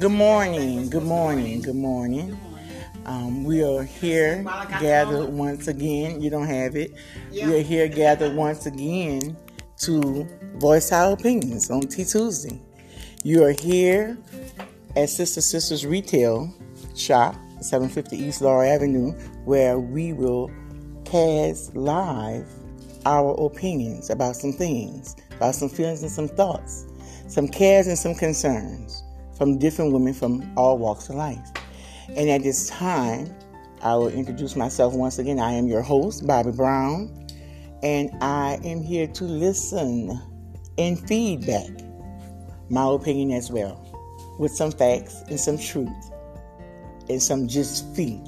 Good morning, good morning, good morning. Um, we are here gathered once again. You don't have it. We are here gathered once again to voice our opinions on T Tuesday. You are here at Sister Sisters Retail Shop, 750 East Laurel Avenue, where we will cast live our opinions about some things, about some feelings and some thoughts, some cares and some concerns from different women from all walks of life. And at this time, I will introduce myself once again. I am your host, Bobbie Brown, and I am here to listen and feedback my opinion as well, with some facts and some truth and some just feed.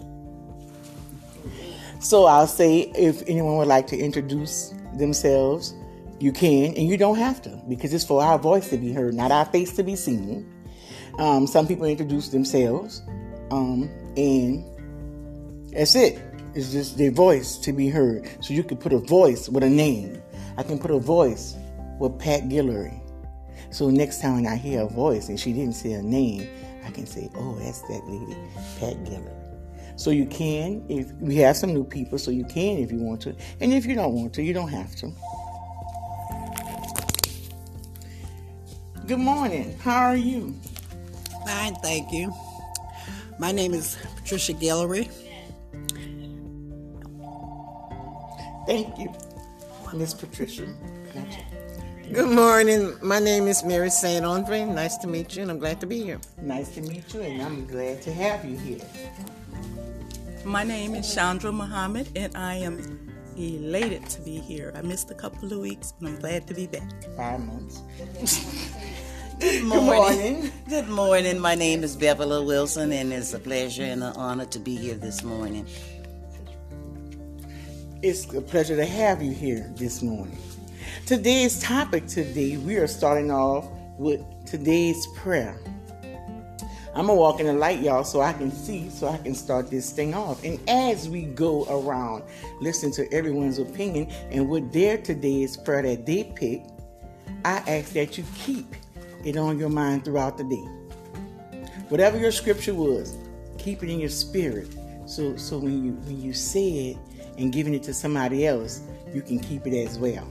So I'll say if anyone would like to introduce themselves, you can, and you don't have to, because it's for our voice to be heard, not our face to be seen. Um, some people introduce themselves, um, and that's it. It's just their voice to be heard. So you can put a voice with a name. I can put a voice with Pat Guillory. So next time I hear a voice and she didn't say a name, I can say, "Oh, that's that lady, Pat Guillory." So you can, if we have some new people, so you can if you want to. And if you don't want to, you don't have to. Good morning. How are you? Fine, thank you. My name is Patricia Guillory. Thank you, Miss Patricia. Good morning. My name is Mary St. Andre. Nice to meet you, and I'm glad to be here. Nice to meet you, and I'm glad to have you here. My name is Chandra Muhammad, and I am elated to be here. I missed a couple of weeks, but I'm glad to be back. Five months. Good morning. Good morning. Good morning. My name is Beverly Wilson, and it's a pleasure and an honor to be here this morning. It's a pleasure to have you here this morning. Today's topic today, we are starting off with today's prayer. I'm gonna walk in the light, y'all, so I can see, so I can start this thing off. And as we go around, listen to everyone's opinion and what their today's prayer that they pick, I ask that you keep it on your mind throughout the day. Whatever your scripture was, keep it in your spirit. So so when you when you say it and giving it to somebody else, you can keep it as well.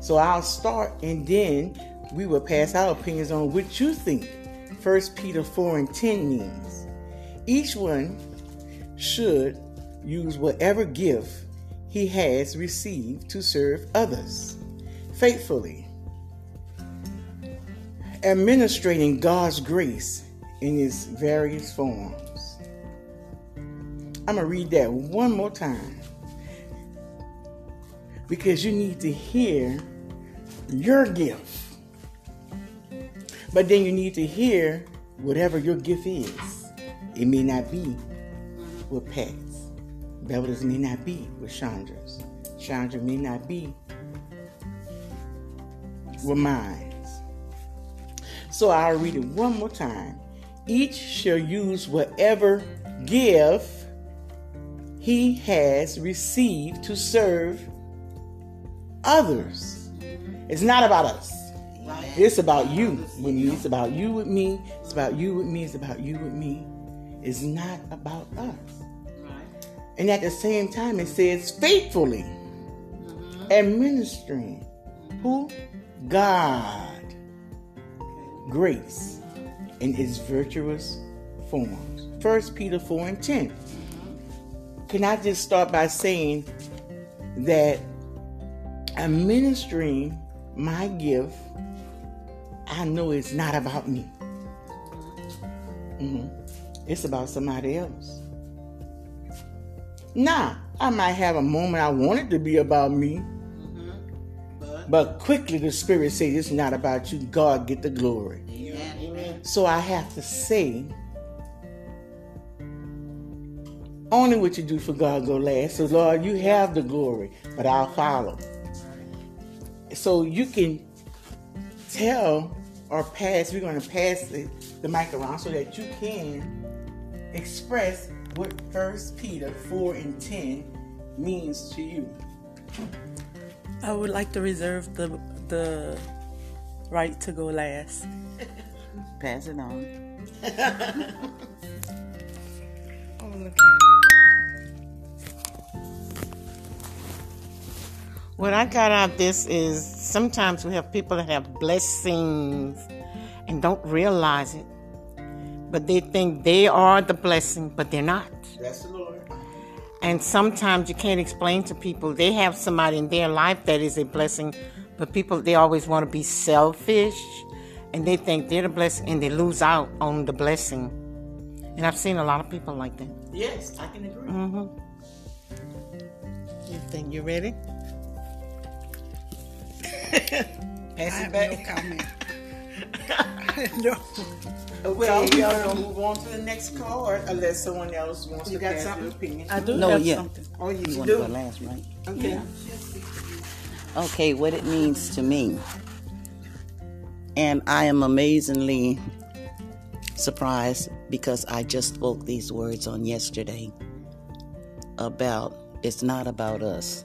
So I'll start and then we will pass our opinions on what you think 1 Peter 4 and 10 means. Each one should use whatever gift he has received to serve others faithfully, administrating God's grace in its various forms. I'm going to read that one more time because you need to hear your gift but then you need to hear whatever your gift is. It may not be with Pat's. Beverly's may not be with Chandra's. Chandra may not be with mine. So I'll read it one more time. Each shall use whatever gift he has received to serve others. It's not about us. It's about you with me. It's about you with me. It's about you with me. It's about you with me. It's not about us. And at the same time, it says faithfully administering who? God. Grace in its virtuous forms. First Peter 4 and 10. Mm-hmm. Can I just start by saying that administering my gift I know it's not about me. Mm-hmm. It's about somebody else. Now, I might have a moment I want it to be about me, mm-hmm. but, but, quickly the Spirit says it's not about you. God get the glory. So I have to say, only what you do for God go last. So Lord, you have the glory, but I'll follow. So you can tell or pass, we're going to pass the, the mic around so that you can express what First Peter 4 and 10 means to you. I would like to reserve the the right to go last. Pass it on. oh, look What I got out of this is sometimes we have people that have blessings and don't realize it. But they think they are the blessing, but they're not. That's the Lord. And sometimes you can't explain to people they have somebody in their life that is a blessing, but people they always want to be selfish and they think they're the blessing and they lose out on the blessing. And I've seen a lot of people like that. Yes, I can agree. Mm-hmm. You think you're ready? Pass it back. No comment. no. Okay, y'all gonna move on to the next card unless someone else wants you to got pass something? their opinion. I do No, have yeah. something. Oh, you, You you want to do? go last, right? Okay. Okay, what it means to me. And I am amazingly surprised because I just spoke these words on yesterday about it's not about us.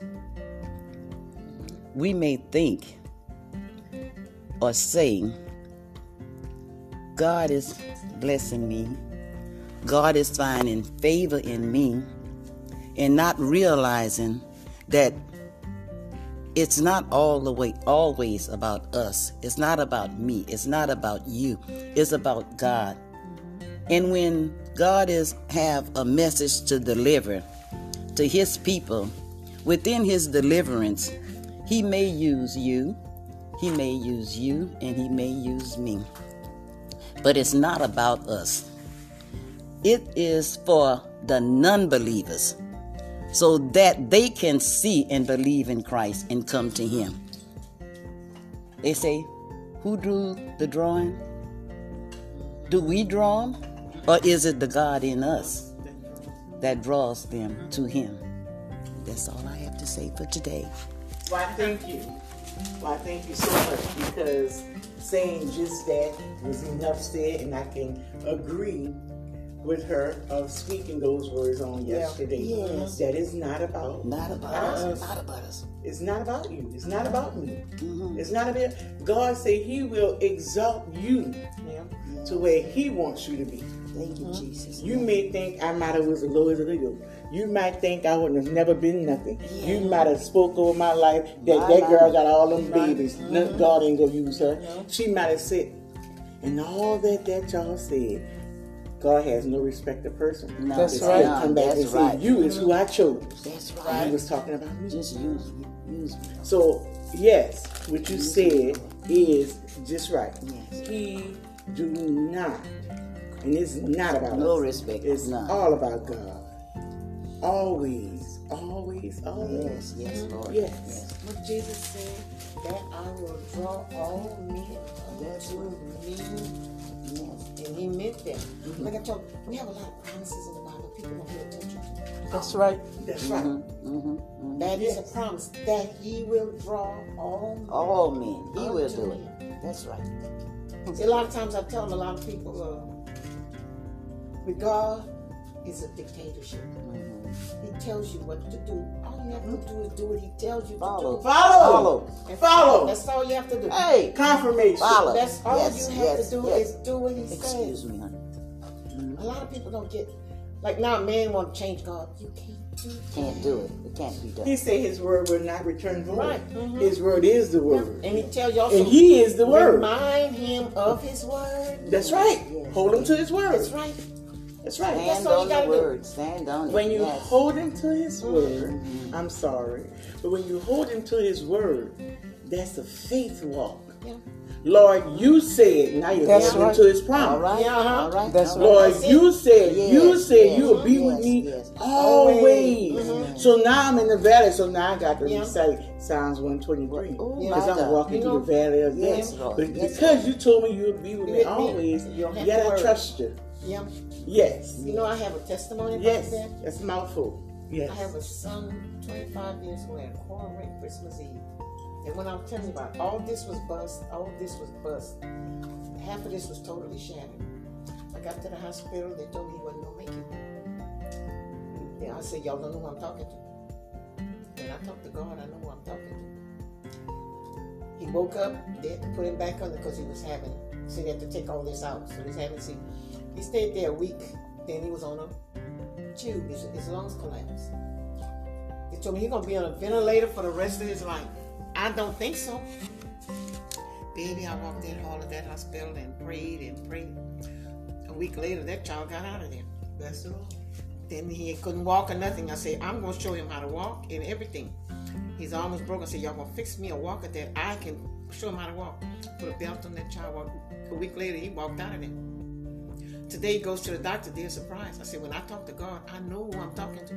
We may think or say, God is blessing me, God is finding favor in me, and not realizing that it's not all the way always about us. It's not about me. It's not about you. It's about god. And when god is have a message to deliver to his people within his deliverance he may use you he may use you and he may use me. But it's not about us. It is for the non-believers so that they can see and believe in Christ and come to Him. They say, Who drew the drawing? Do we draw them? Or is it the God in us that draws them to Him? That's all I have to say for today. Why, thank you. Why, thank you so much because saying just that was enough said, and I can agree with her of speaking those words on yesterday. Yes. That is not about Not about us. Not about us. It's not about you. It's not about me. Mhm. It's not about God. Say He will exalt you to where He wants you to be. Thank you, Jesus. You may think I might have was the lowest of the low. You might think I would have never been nothing. You might have spoke over my life that My that girl got all them babies. God ain't gonna use her. She might have said, and all that that y'all said. God has no respect of person. No, That's right. gonna Come back That's and say, right. "You is who I chose." That's right. He was talking about me. Just use me. Use me. So yes, what you said is just right. Yes. He do not, and it's not about No us. respect, It's none. all about God. Always, always, always. Yes, yes, Lord. Yes. yes. What Jesus said, that I will draw all men That's unto me. Yes. And he meant that. Like I told we have a lot of promises in the Bible people don't pay attention to. That's right. That's right. Mm-hmm. That is Yes. a promise that he will draw all men. All men. He will do me. it. That's right. See, a lot of times I tell them, a lot of people, uh, with God, it's a dictatorship. He tells you what to do. All you have to do is do what he tells you Follow. to do. Follow. And Follow. That's all you have to do. Hey, Confirmation. follow. That's all Yes, you have yes, to do yes. is do what he Excuse says. me, honey. A lot of people don't get like now. A man want to change God. You can't do. that. Can't do it. It can't be done. He done. said His word will not return void. Right. Mhm. His word is the word, And he tells you also. and He is the word. Remind him of his word. That's right. Hold him to His word. That's right. That's right. That's Stand all you on the gotta do. Stand on it. When you yes. hold him to his word, I'm sorry, but when you hold him to his word, that's a faith walk. Yeah. Lord, you said, now you're That's holding him right. to his promise. All right. Yeah, uh-huh. All right. That's all right. Lord, That's you it. said, you said yes. you will be with me yes. always. Mhm. So now I'm in the valley, so now I got to Yeah. recite Psalms 123. Oh, Because I'm walking You through know, the valley of death. Lord. But Yes, because you told me you would be with me With always, You you don't have gotta to worry. trust you. Yes. You know, I have a testimony about Yes. that. That's a mouthful. Yes. I have a son, 25 years old, at Coral Ring Christmas Eve. And when I was telling you about all this was bust, all this was bust. Half of this was totally shattered. I got to the hospital, they told me he wasn't gonna make it. And I said, Y'all don't know who I'm talking to. When I talk to God, I know who I'm talking to. He He woke up, they had to put him back under because he was having, so they had to take all this out. So he's having, see, he stayed there a week. Then he was on a tube. His, his lungs collapsed. They told me he's gonna be on a ventilator for the rest of his life. I don't think so. Baby, I walked that hall of that hospital and prayed and prayed. A week later, that child got out of there. That's the Lord. Then he couldn't walk or nothing. I said, I'm gonna show him how to walk and everything. His arm was broken. I said, Y'all gonna fix me a walker that I can show him how to walk. Put a belt on that child. Walk. A week later, he walked out of there. Today he goes to the doctor. They're surprised. I said, When I talk to God, I know who I'm talking to.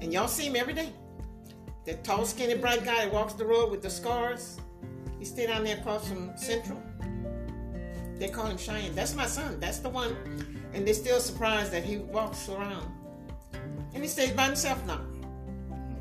And y'all see him every day. That tall, skinny, bright guy that walks the road with the scars. He stayed down there across from Central. They call him Cheyenne. That's my son. That's the one. And they're still surprised that he walks around. And he stays by himself now.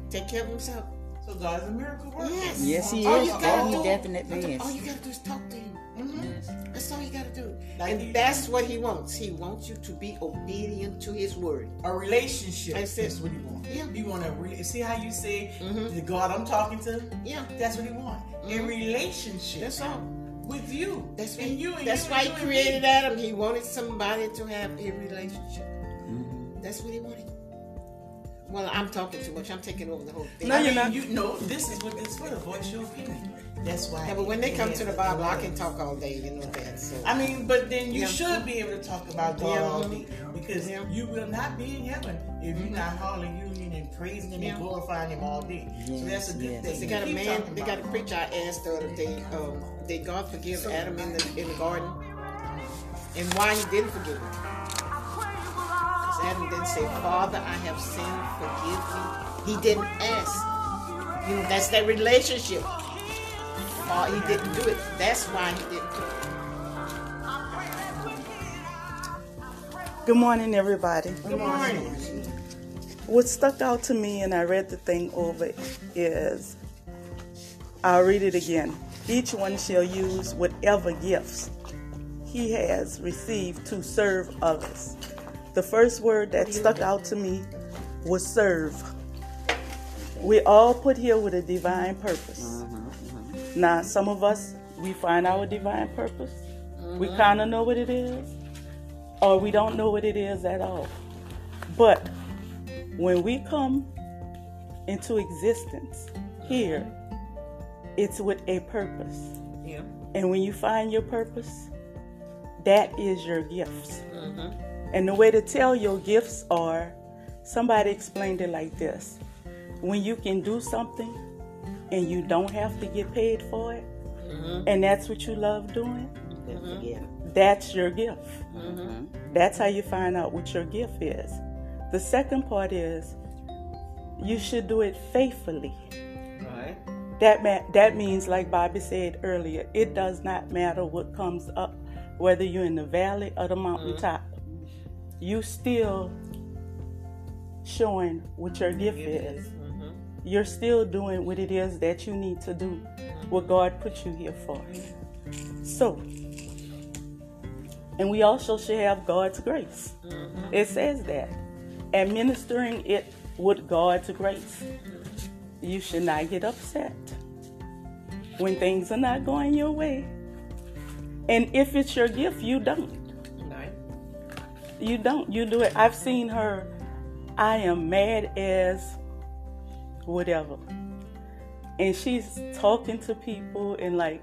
Take care of himself. So God's a miracle worker. Yes. Yes, he All is. you gotta he do- definitely is. All you gotta do is talk to him. Mhm. That's all you gotta do. Like and you- that's what he wants. He wants you to be obedient to his word. A relationship. That's. That's what he wants. Yeah. He want a re- see how you say Mhm. the God I'm talking to. Yeah. That's what he wants. A Mhm. relationship. That's all. with you. That's and why, you. And that's you, why and he created me. Adam. He wanted somebody to have a relationship. Mm-hmm. That's what he wanted. Well, I'm talking too much. I'm taking over the whole thing. No, I you're mean, not. You know, this is what this for. Voice your opinion. That's why. Yeah, but when they come to the Yeah. Bible, I can talk all day. You know that. So I mean, but then you Yeah. should be able to talk about God Yeah. all day because Yeah. you will not be in heaven if you're not hallelujah and praising Him Yeah. and glorifying Him all day. so that's a good yes. thing. they got a man. They got a it. preacher I asked the other day. Um, did God forgive Adam in the in the garden? And why he didn't forgive him? Because Adam didn't say, "Father, I have sinned. Forgive me." He didn't ask. You know, that's that relationship. Uh, he didn't do it. That's why he didn't do it. Good morning, everybody. Good morning. What stuck out to me, and I read the thing over, is I'll read it again. Each one shall use whatever gifts he has received to serve others. The first word that stuck out to me was serve. We all put here with a divine purpose. Now, some of us, we find our divine purpose. We mm-hmm. kind of know what it is, or we don't know what it is at all. But when we come into existence here, it's with a purpose. Yeah. And when you find your purpose, that is your gifts. Mm-hmm. And the way to tell your gifts are somebody explained it like this when you can do something and you don't have to get paid for it, mm-hmm. and that's what you love doing, mm-hmm. Yeah. that's your gift. Mm-hmm. That's how you find out what your gift is. The second part is you should do it faithfully. Right. That ma- that means, like Bobbie said earlier, it does not matter what comes up, whether you're in the valley or the mountaintop. You still showing what your gift is. You're still doing what it is that you need to do, what God put you here for. So, and we also should have God's grace. It says that. Administering it with God's grace. You should not get upset when things are not going your way. And if it's your gift, you don't. You don't. You do it. I've seen her. I am mad as whatever. And she's talking to people and like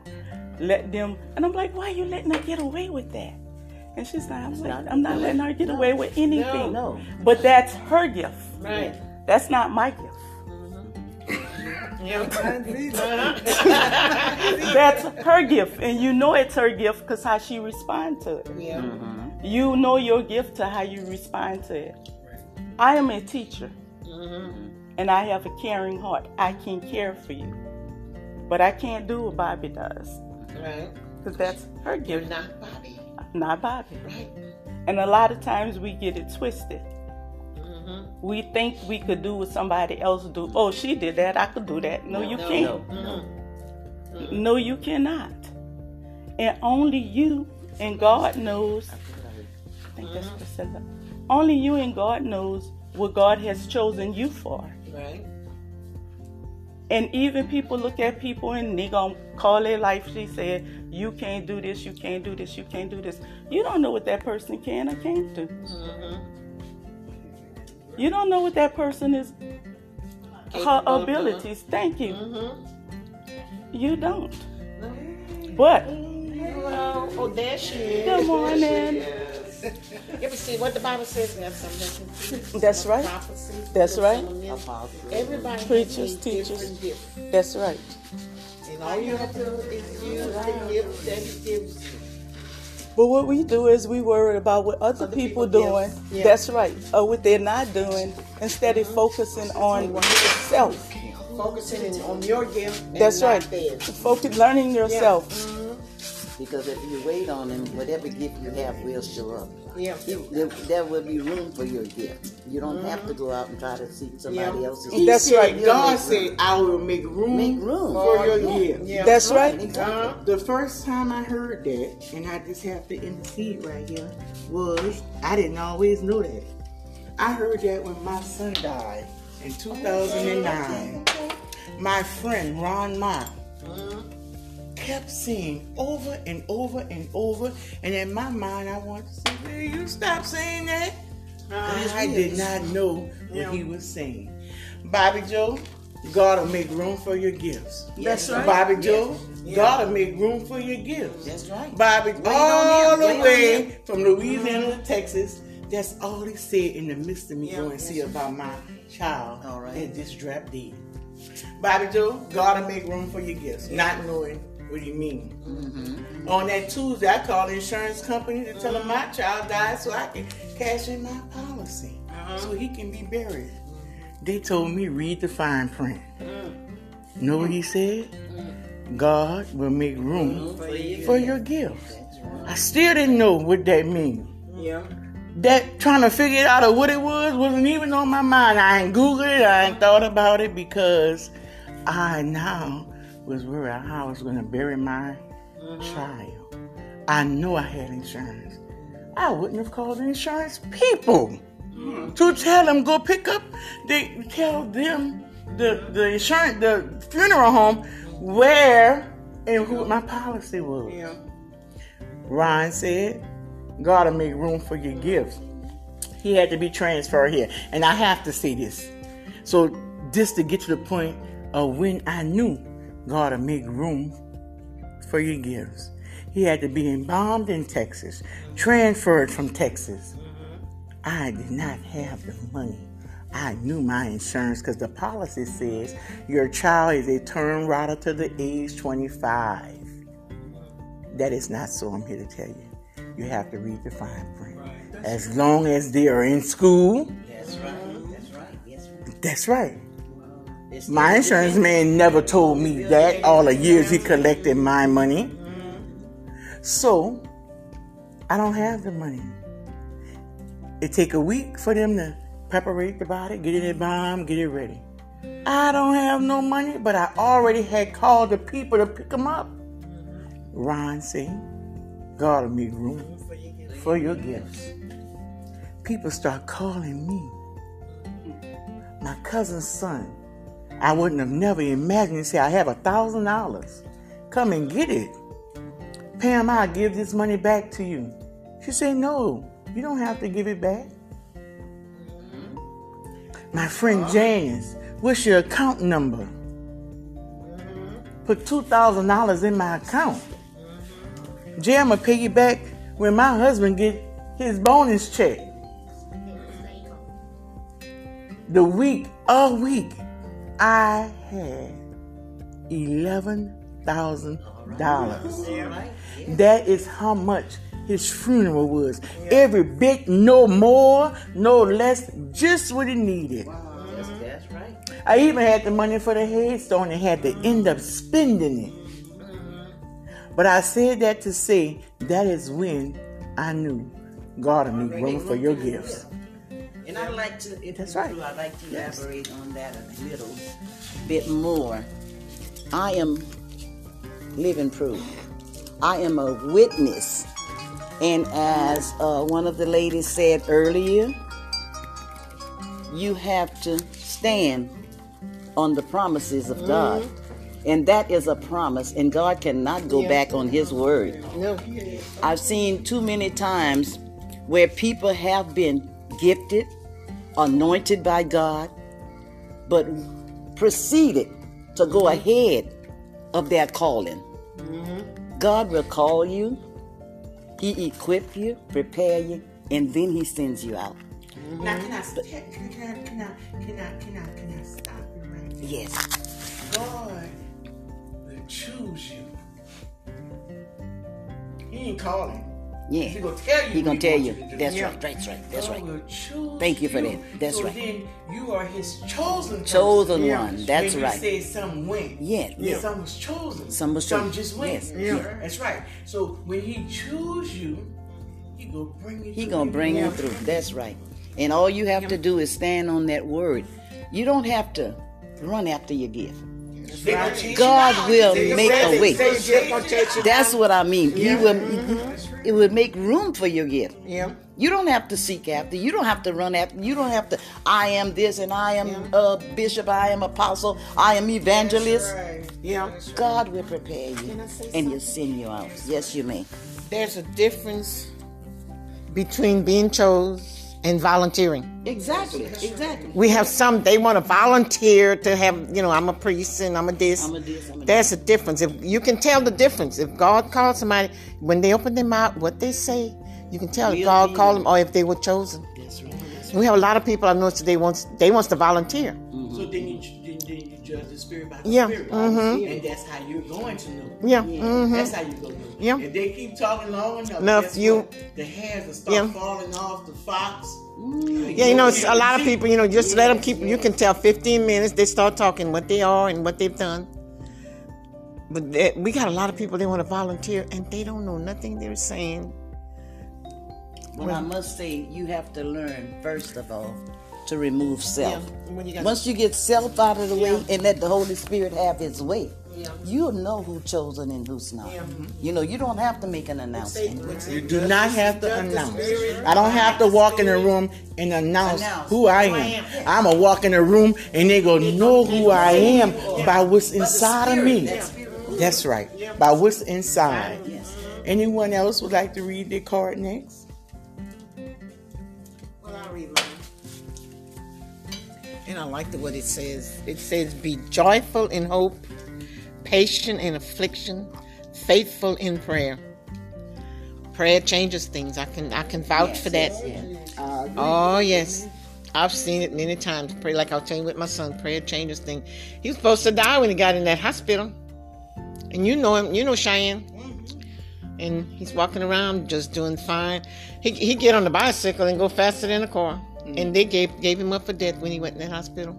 let them. And I'm like, why are you letting her get away with that? And she's like, I'm, like, I'm not letting her get away with anything. No. no. But that's her gift. Right. That's not my gift. Mm-hmm. Yeah. Uh-huh. That's her gift. And you know it's her gift because how she responds to it. yeah. You know your gift to how you respond to it. I am a teacher mm-hmm. And I have a caring heart. I can care for you. But I can't do what Bobbie does Right. because that's her You're gift, not Bobbie. not Bobbie. Right. And a lot of times we get it twisted. Mm-hmm. We think we could do what somebody else do. Oh, she did that. I could do that. No, you no, can't. No. Mm-hmm. Mm-hmm. No, you cannot. And only you and God knows. I think that's mm-hmm. Priscilla. Only you and God knows what God has chosen you for. Right. And even people look at people and they gonna call their life. She said, "You can't do this. You can't do this. You can't do this." You don't know what that person can or can't do. You don't know what that person is. Her Capable of doing. abilities. Thank you. Mm-hmm. You don't. But Hello. Oh, there she is. good morning. You ever see what the Bible says? We have something. That's right. Prophecy. That's right. Apostle. Everybody Preachers, has a teachers. different. That's right. And all you have to do is use the gift that He gives you. But what we do is we worry about what other, Other people, people doing. give. Yeah. That's right. Or what they're not doing instead of focusing on yourself. Focusing on your gift. And That's not right. Theirs. Focus learning yourself. Because if you wait on him, whatever gift you have will show up. Yeah. You- there, there will be room for your gift. You don't have to go out and try to seek somebody Yeah. else's. He That's said, right. God said, I will make room, Make room. for your Yeah. gift. Yeah. That's right. Uh-huh. The first time I heard that, and I just have to intercede right here, was I didn't always know that. I heard that when my son died in 2009. My friend Ron Mott kept saying over and over and over, and in my mind I wanted to say, Will you stop saying that? I ah, did not know what he was saying. Bobbie Joe, God will make room for your gifts. That's right. Bobbie Joe, God will make room for your gifts. That's right. Bobbie, on all the wait way from Louisiana to Texas. That's all he said in the midst of me going to see about my child All right. that just dropped dead. Bobbie Joe, God will make room for your gifts, not knowing what he mean. Mm-hmm. On that Tuesday, I called the insurance company to tell them my child died so I can cash in my policy Uh-huh. so he can be buried. They told me read the fine print. Mm. Know what he said? God will make room for your gifts. I still didn't know what that means. Yeah. That trying to figure it out of what it was wasn't even on my mind. I ain't Googled it, I ain't thought about it because I now was worried how I was going to bury my mm-hmm. child. I know I had insurance. I wouldn't have called the insurance people mm-hmm. to tell them go pick up. They tell them the the insurance the funeral home where and who my policy was. Yeah. Ron said, God will make room for your gifts. He had to be transferred here. And I have to say this. So, just to get to the point of when I knew God to make room for your gifts. He had to be embalmed in Texas, transferred from Texas. I did not have the money. I knew my insurance because the policy says your child is a term rider to the age 25. That is not so, I'm here to tell you. You have to read the fine print. As long as they are in school, That's right. That's right. Yes. that's right. It's My insurance man never told me that all the years he collected my money. So, I don't have the money. It take a week for them to preparate the body, get it in the bomb, get it ready. I don't have no money, but I already had called the people to pick them up. Ron said, God will make room for your gifts. People start calling me. My cousin's son. I wouldn't have never imagined. He said, I have a thousand dollars. Come and get it. Pam, I'll give this money back to you. She said, No, you don't have to give it back. My friend Janice, what's your account number? Put two thousand dollars in my account. Jay, I'ma pay you back when my husband get his bonus check. The week, a week, I had eleven thousand dollars. That is how much his funeral was. Every bit, no more, no less, just what he needed. That's, that's right. I even had the money for the headstone and had to end up spending it. Mm-hmm. But I said that to say that is when I knew God will make room for your gifts. And I'd like to, if That's right. do, I'd like to elaborate on that a little bit more. I am living proof. I am a witness. And as uh, one of the ladies said earlier, you have to stand on the promises of God. And that is a promise, and God cannot go back on His word. No. I've seen too many times where people have been gifted, anointed by God, but proceeded to go mm-hmm. ahead of their calling. Mm-hmm. God will call you, He equip you, prepare you, and then He sends you out. Mm-hmm. Now, can I, can, I, can, can, I, can, I, can, I, can I stop you right there? Yes. God will choose you. He ain't calling. Yeah. He gonna tell you. He gonna tell wants you. to do. That's right. That's right. That's God right. Thank you for that. That's so right. then you are His chosen. Chosen person. one. That's when right. You say some went. Yeah, yeah. Some was chosen. Some was chosen. Some just went. Yes, Yeah. yeah. That's right. So when He choose you, He gonna bring you. He through. gonna bring you through. That's right. And all you have to do is stand on that word. You don't have to run after your gift. They gonna chase you God will make a way. They gonna chase you That's what I mean. He will. Mm-hmm. It would make room for your gift. Yeah. You don't have to seek after. You don't have to run after. You don't have to. I am this and I am a bishop. I am apostle. I am evangelist. Yeah. God will prepare you Can I say and He'll send you out. Yes, you may. There's a difference between being chose and volunteering. Exactly. Exactly. We have some they want to volunteer to have, you know, I'm a priest and I'm a this. I'm a this, I'm a There's a difference. If you can tell the difference. If God called somebody when they open their mouth, what they say, you can tell if God called them or if they were chosen. That's right. We have a lot of people I know today wants they wants to volunteer. Mm-hmm. So then you then, then you judge the spirit by the Yeah, spirit, mhm. and that's how you're going to know. Yeah. Mm-hmm. That's how you go know. Yeah. If they keep talking long enough, Enough, guess you- what? the hairs will start Yeah. falling off the fox. Yeah, you know, it's a lot of people, you know, just let them keep, you can tell 15 minutes, they start talking what they are and what they've done. But they, we got a lot of people, they want to volunteer and they don't know nothing they're saying. Well, I must say, you have to learn, first of all, to remove self. Yeah, when you got- Once you get self out of the way and let the Holy Spirit have His way, you'll know who's chosen and who's not. You know, you don't have to make an announcement. You do not have to announce. I don't have to walk in a room and announce Announce who I am. I'm gonna walk in a room and they gonna know who I am by what's inside of me. That's right. By what's inside. Anyone else would like to read their card next? Like the what it says. It says, "Be joyful in hope, patient in affliction, faithful in prayer." Prayer changes things. I can I can vouch for that. Oh yes, I've seen it many times. Pray like I was telling you with my son. Prayer changes things. He was supposed to die when he got in that hospital, and you know him. You know Cheyenne mm-hmm. and he's walking around just doing fine. He he get on the bicycle and go faster than a car, and they gave gave him up for death when he went in the hospital.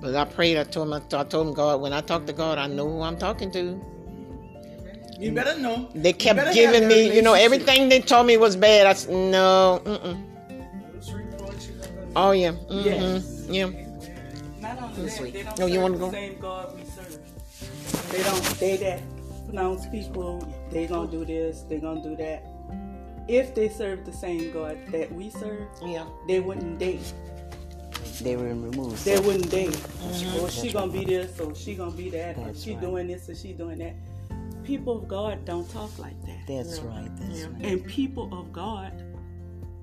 But I prayed. I told him. I told him God. When I talk to God, I know who I'm talking to. You better know. They kept giving me, you know, everything they told me was bad. I said no. Mm-mm. Oh yeah. hmm Yes. Yeah. Not only that, they don't No, you wanna the go? same God we serve. They don't. They that pronounce people. They gonna do this. They gonna do that. If they serve the same God that we serve, Yeah. they wouldn't date. They will remove They self. wouldn't date. Or she gonna be this, or she gonna be that, or she right. doing this, or she doing that. People of God don't talk like that. That's right. That's right. And people of God,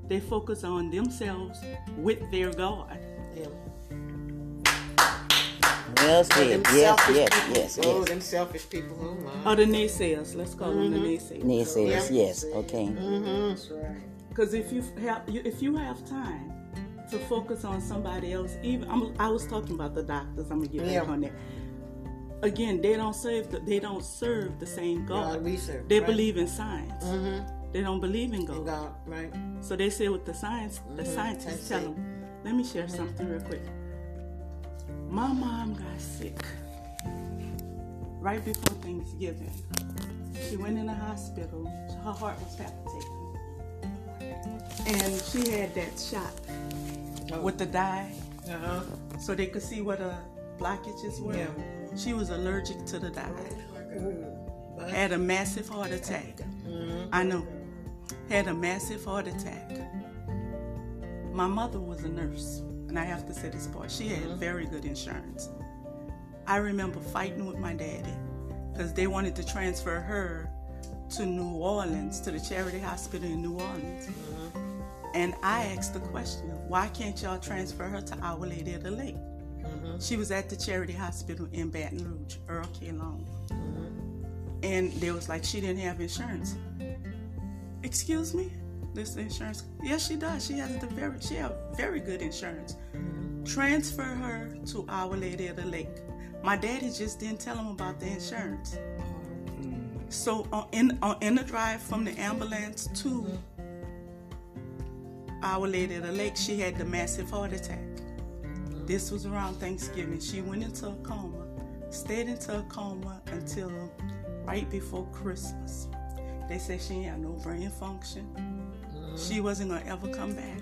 they focus on themselves with their God. Yeah. Well said. Them Yes, yes, people. yes, Oh, yes. them selfish people. Oh my. Or the naysayers, let's call them the mm-hmm. naysayers. Nay says yes. Okay. Mm-hmm. Because if you have if you have time to focus on somebody else, even I'm, I was talking about the doctors. I'm gonna get back on that. Again, they don't serve the, they don't serve the same God. God we serve, They right. believe in science. Mhm. They don't believe in God. And God, right? So they say what the science the mm-hmm. scientists tell them. Let me share something real quick. My mom got sick right before Thanksgiving. She went in the hospital. Her heart was palpitating, and she had that shot with the dye, Uh huh. so they could see what her blockages were. Yeah. She was allergic to the dye. Had a massive heart attack. I know. Had a massive heart attack. My mother was a nurse. And I have to say this part, she had mm-hmm. very good insurance. I remember fighting with my daddy because they wanted to transfer her to New Orleans, to the Charity Hospital in New Orleans. Mm-hmm. And I asked the question, why can't y'all transfer her to Our Lady of the Lake? Mm-hmm. She was at the Charity Hospital in Baton Rouge, Earl K. Long. And they was like, she didn't have insurance. Excuse me? This insurance? Yes, she does. She has the very, she have very good insurance. Transfer her to Our Lady of the Lake. My daddy just didn't tell him about the insurance. So uh, in uh, in the drive from the ambulance to Our Lady of the Lake, she had the massive heart attack. This was around Thanksgiving. She went into a coma, stayed into a coma until right before Christmas. They said she had no brain function. She wasn't gonna ever come back.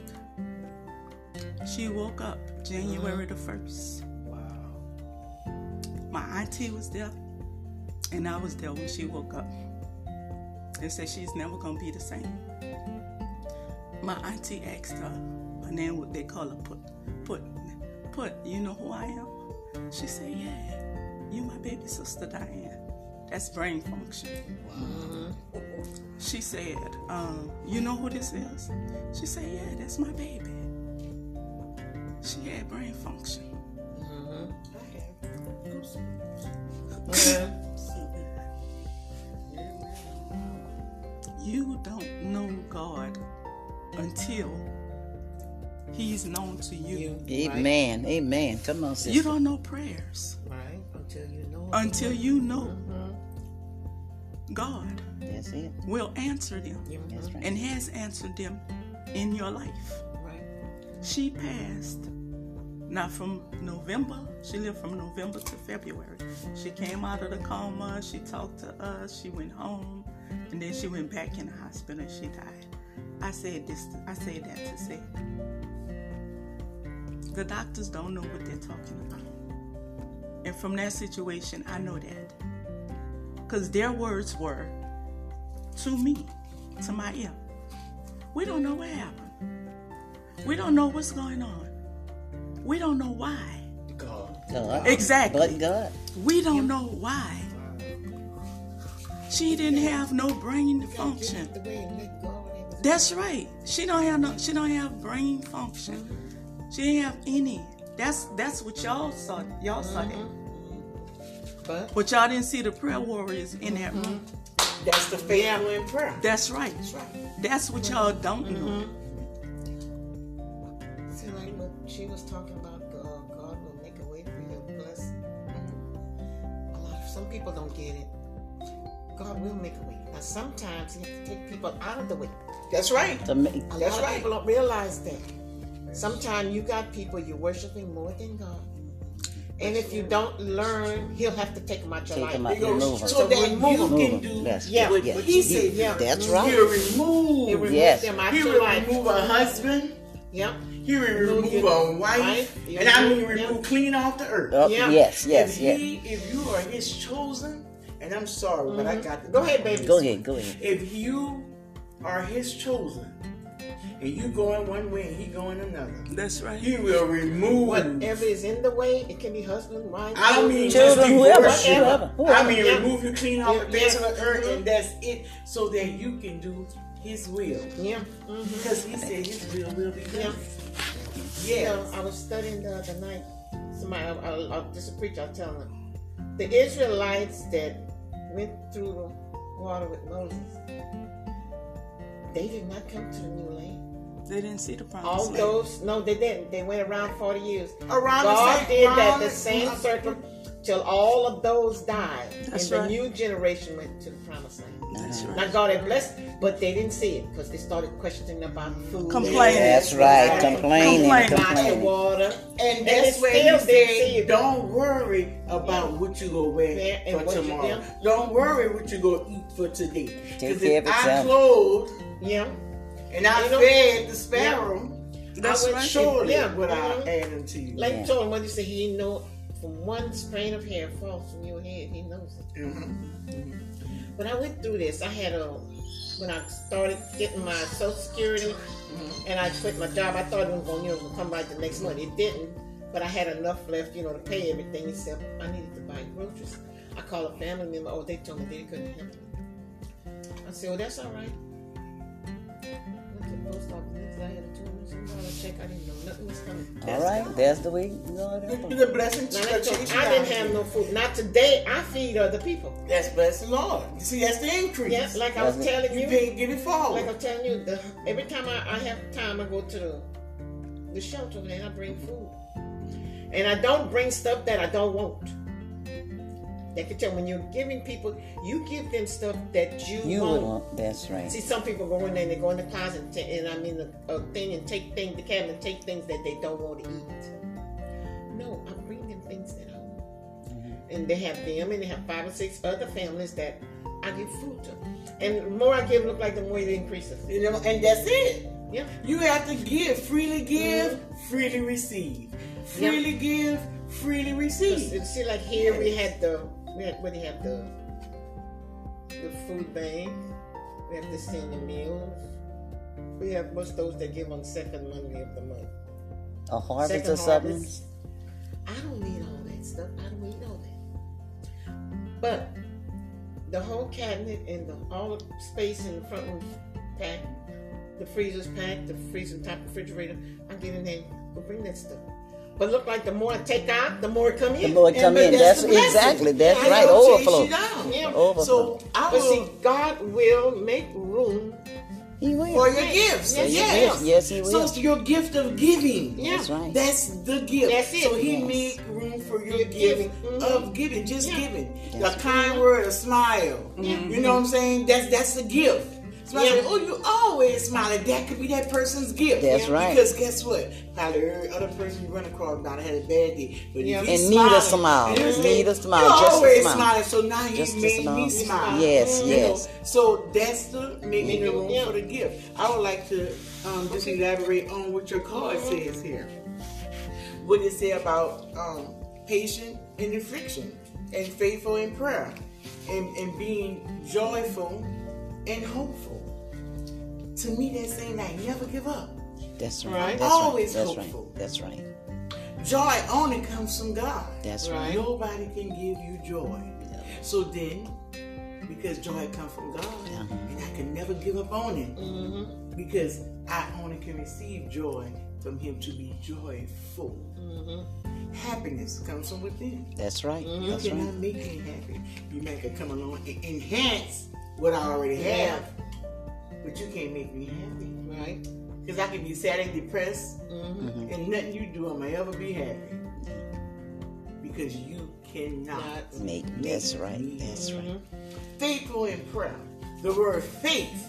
She woke up January the first. My auntie was there, and I was there when she woke up. They said she's never gonna be the same. My auntie asked her, her name what they call her put put put, you know who I am? She said, Yeah, you my baby sister Diane. That's brain function. She said, um, you know who this is? She said, Yeah, that's my baby. She had brain function. You don't know God until He's known to you. Amen. Amen. Come on, sister. You don't know prayers Right? Until you know. until you know God That's it. will answer them That's right. and has answered them in your life. Right. She passed. not from November, she lived from November to February. She came out of the coma, she talked to us, she went home, and then she went back in the hospital and she died. I said this, I said that to say the doctors don't know what they're talking about. And from that situation, I know that. Because their words were to me, to my ear. We don't know what happened. We don't know what's going on. We don't know why. God. God. Exactly. But God. We don't know why. She didn't have no brain function. The way and let God in. That's right. She don't have no. She don't have brain function. She didn't have any. That's that's what y'all saw. Y'all saw that. But But y'all didn't see the prayer warriors in that mm-hmm. room. That's the faithful in prayer. That's right. That's right. That's what y'all don't know. Mm-hmm. see, like what she was talking about, God, God will make a way for you. Bless. A lot of some people don't get it. God will make a way. Now sometimes He has to take people out of the way. That's right. To me. A That's lot right. of people don't realize that. Sometimes you got people you're worshiping more than God. And if you don't learn, he'll have to take them out your Take life. them out. He goes Remove 'em. so that you Remove 'em. can Move do 'em. Yes. Yeah. what, yes. what he said. Yeah. That's right. He'll remove. He'll remove Yes. them out He your will life. remove a husband. Yep. He will Remove remove your a wife. wife, And I mean children. remove clean off the earth. Oh, Yeah. Yes, yes, if yes. he, if you are his chosen, and I'm sorry, but I mm-hmm. got to Go ahead, baby. Go ahead, go ahead. If you are his chosen, and you going one way and he going another, That's right. he will remove. Whatever is in the way, it can be husband, wife. I don't mean Children, just whoever, divorce whoever, I mean Yeah. remove you clean off the Yeah, face yeah. of the earth, and that's it, so that you can do his will. Yeah. hmm Because he said his will will be Yeah. done. You know, I was studying the other night. Somebody, I, I, I, just a preacher, I was telling them. The Israelites that went through the water with Moses, they did not come to the new land. They didn't see the promise. All land. those, no, they didn't. They went around 40 years. Around God the same, did that, the same circle, till all of those died. That's and the new generation went to the promised land. That's Now right. God had blessed, but they didn't see it because they started questioning about food. Complaining. That's right. Complaining, Complaining. Not the complaining. water. And they that's where still he didn't said, it. don't worry about what you go wear Yeah, and for tomorrow. Don't worry what you go eat for today. Take Because care if of I itself. Clothed Yeah. and I You know- fed the sparrow, That's I would right. surely Yeah. would I Mhm. add unto you. Like Yeah. you told him, what you said, he know from one strain of hair falls from your head, he knows it. Mhm. But I went through this. I had a when I started getting my Social Security and I quit my job. I thought it was going, you know, come right the next month. It didn't, but I had enough left, you know, to pay everything except I needed to buy groceries. I called a family member. Oh, they told me they couldn't help me. I said, well, that's all right. Check. I didn't know nothing was coming. All right, that's the way God help 'em. The blessing Now, church. they told me I didn't have no food. Not today. I feed other people. That's bless the Lord. You see, that's the increase. Yeah, like I was That's it. telling you you. can't get it forward. Like I'm telling you, the, every time I, I have time, I go to the the shelter and I bring food. And I don't bring stuff that I don't want. They can tell when you're giving people, you give them stuff that you, You want. want. That's right. See, some people go in there and they go in the closet and, ta- and I mean the a thing and take things, the cabinet, take things that they don't want to eat. No, I bring them things that I want. Mm-hmm. And they have them and they have five or six other families that I give food to. And the more I give, look like the more it increases. you know, and that's it. Yeah. You have to give, freely give, freely receive. Freely give, freely receive. See, like here we had the we what do you have the the food bank. We have the senior meals. We have what's those that give on second Monday of the month. A harvest Second or something. harvest. I don't need all that stuff. I don't need all that. But the whole cabinet and the, all the space in the front room packed, the freezer's packed, the freezer top refrigerator. I get in there, go bring that stuff. But look like the more I take out, the more it come in. The in. more it come but in. That's the blessing. exactly. That's It right. don't Overflow. you down. Yeah. Overflow. So I But see, God will make room. He will. for your gifts. Yes, Yes, yes, yes, he will. So it's your gift of giving. Yeah. That's right. That's the gift. That's it. So he Yes. make room for your Your gift giving. Mhm. of giving, just Yeah. giving. That's a kind word, a smile. You know what I'm saying? That's that's the gift. Somebody Yeah. say, oh, you always smiling. That could be that person's gift. That's right. Because guess what? Probably every other person you run across might have had a bad day. But Yeah. if he's And need a smile. and you Need a smile. You Just a always smile. smiling. So now he Just a made me smile. smile. Yes, You know? yes. So that's the making the room Yeah. for the gift. I would like to um, just elaborate on what your card says here. What it say about um, patient in affliction and faithful in prayer and, and being joyful and hopeful. To me, that's saying like never give up. That's Right. right. That's Always right. That's hopeful. right. That's right. Joy only comes from God. That's Right. right. Nobody can give you joy. So then, because joy comes from God, Uh-huh. and I can never give up on Him, Mm-hmm. because I only can receive joy from Him to be joyful. Mm-hmm. Happiness comes from within. That's right. You That's cannot right. make me happy. You make it come along and enhance what I already Yeah. Have, but you can't make me happy. Right. Because I can be sad and depressed, Mm-hmm. and nothing you do I may ever be happy. Because you cannot Not- Make. That's right. That's right. faithful in prayer. The word faith,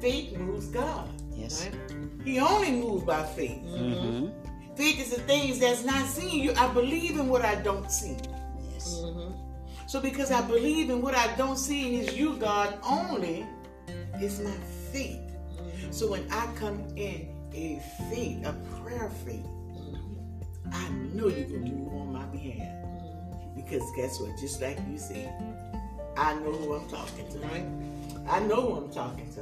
faith moves God. Yes. Right. He only moves by faith. Mm-hmm. Faith is the things that's not seen. You, I believe in what I don't see. Yes. Mm-hmm. So because I believe in what I don't see and it's you, God, only, it's my faith. So when I come in a faith, a prayer faith, I know you're gonna move on my behalf. Because guess what? Just like you said, I know who I'm talking to. Right. I know who I'm talking to.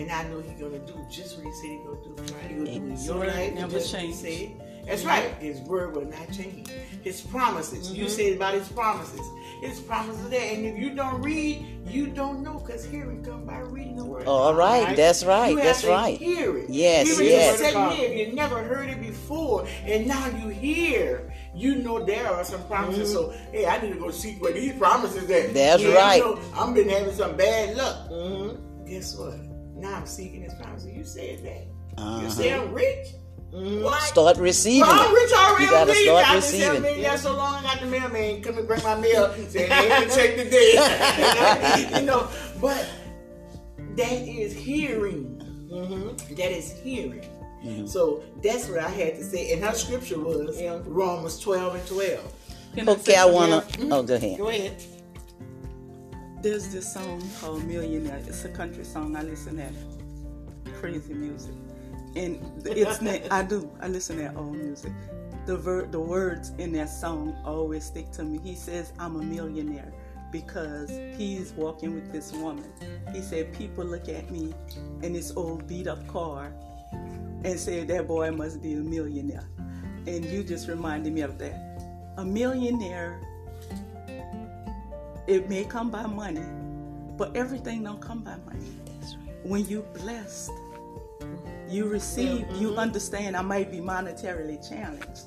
And I know he's gonna do just what he said he's gonna do. He's gonna do in your life never just what he change. said. That's right. His word will not change. His promises. You said about his promises. His promises are there. And if you don't read, you don't know because hearing comes by reading the word. All right. That's right. You have That's to right. Hear it. Yes, Even yes. If you here, if you never heard it before, and now you hear, you know there are some promises. So, hey, I need to go seek where these promises at. That's Yeah, right. You know, I've been having some bad luck. Mm-hmm. Guess what? Now I'm seeking His promises. You said that. Uh-huh. You say I'm rich. What? Start receiving Well, I'm rich already. You gotta I'm start I've been selling receiving. million so long. I got the mailman come and bring my mail. Saying they ain't check today. you know, but that is hearing. Mm-hmm. That is hearing. So that's what I had to say. And her scripture was Yeah. Romans 12 and 12. Can Okay, say I something wanna. else? Oh, go ahead. Go ahead. There's this song called Millionaire. It's a country song. I listen to crazy music, and it's I do. I listen at old music. The ver- the words in that song always stick to me. He says, "I'm a millionaire. because he's walking with this woman. He said, People look at me in this old beat up car and say that boy must be a millionaire. And you just reminded me of that. A millionaire, it may come by money, but everything don't come by money. When you blessed, you receive, you understand I might be monetarily challenged,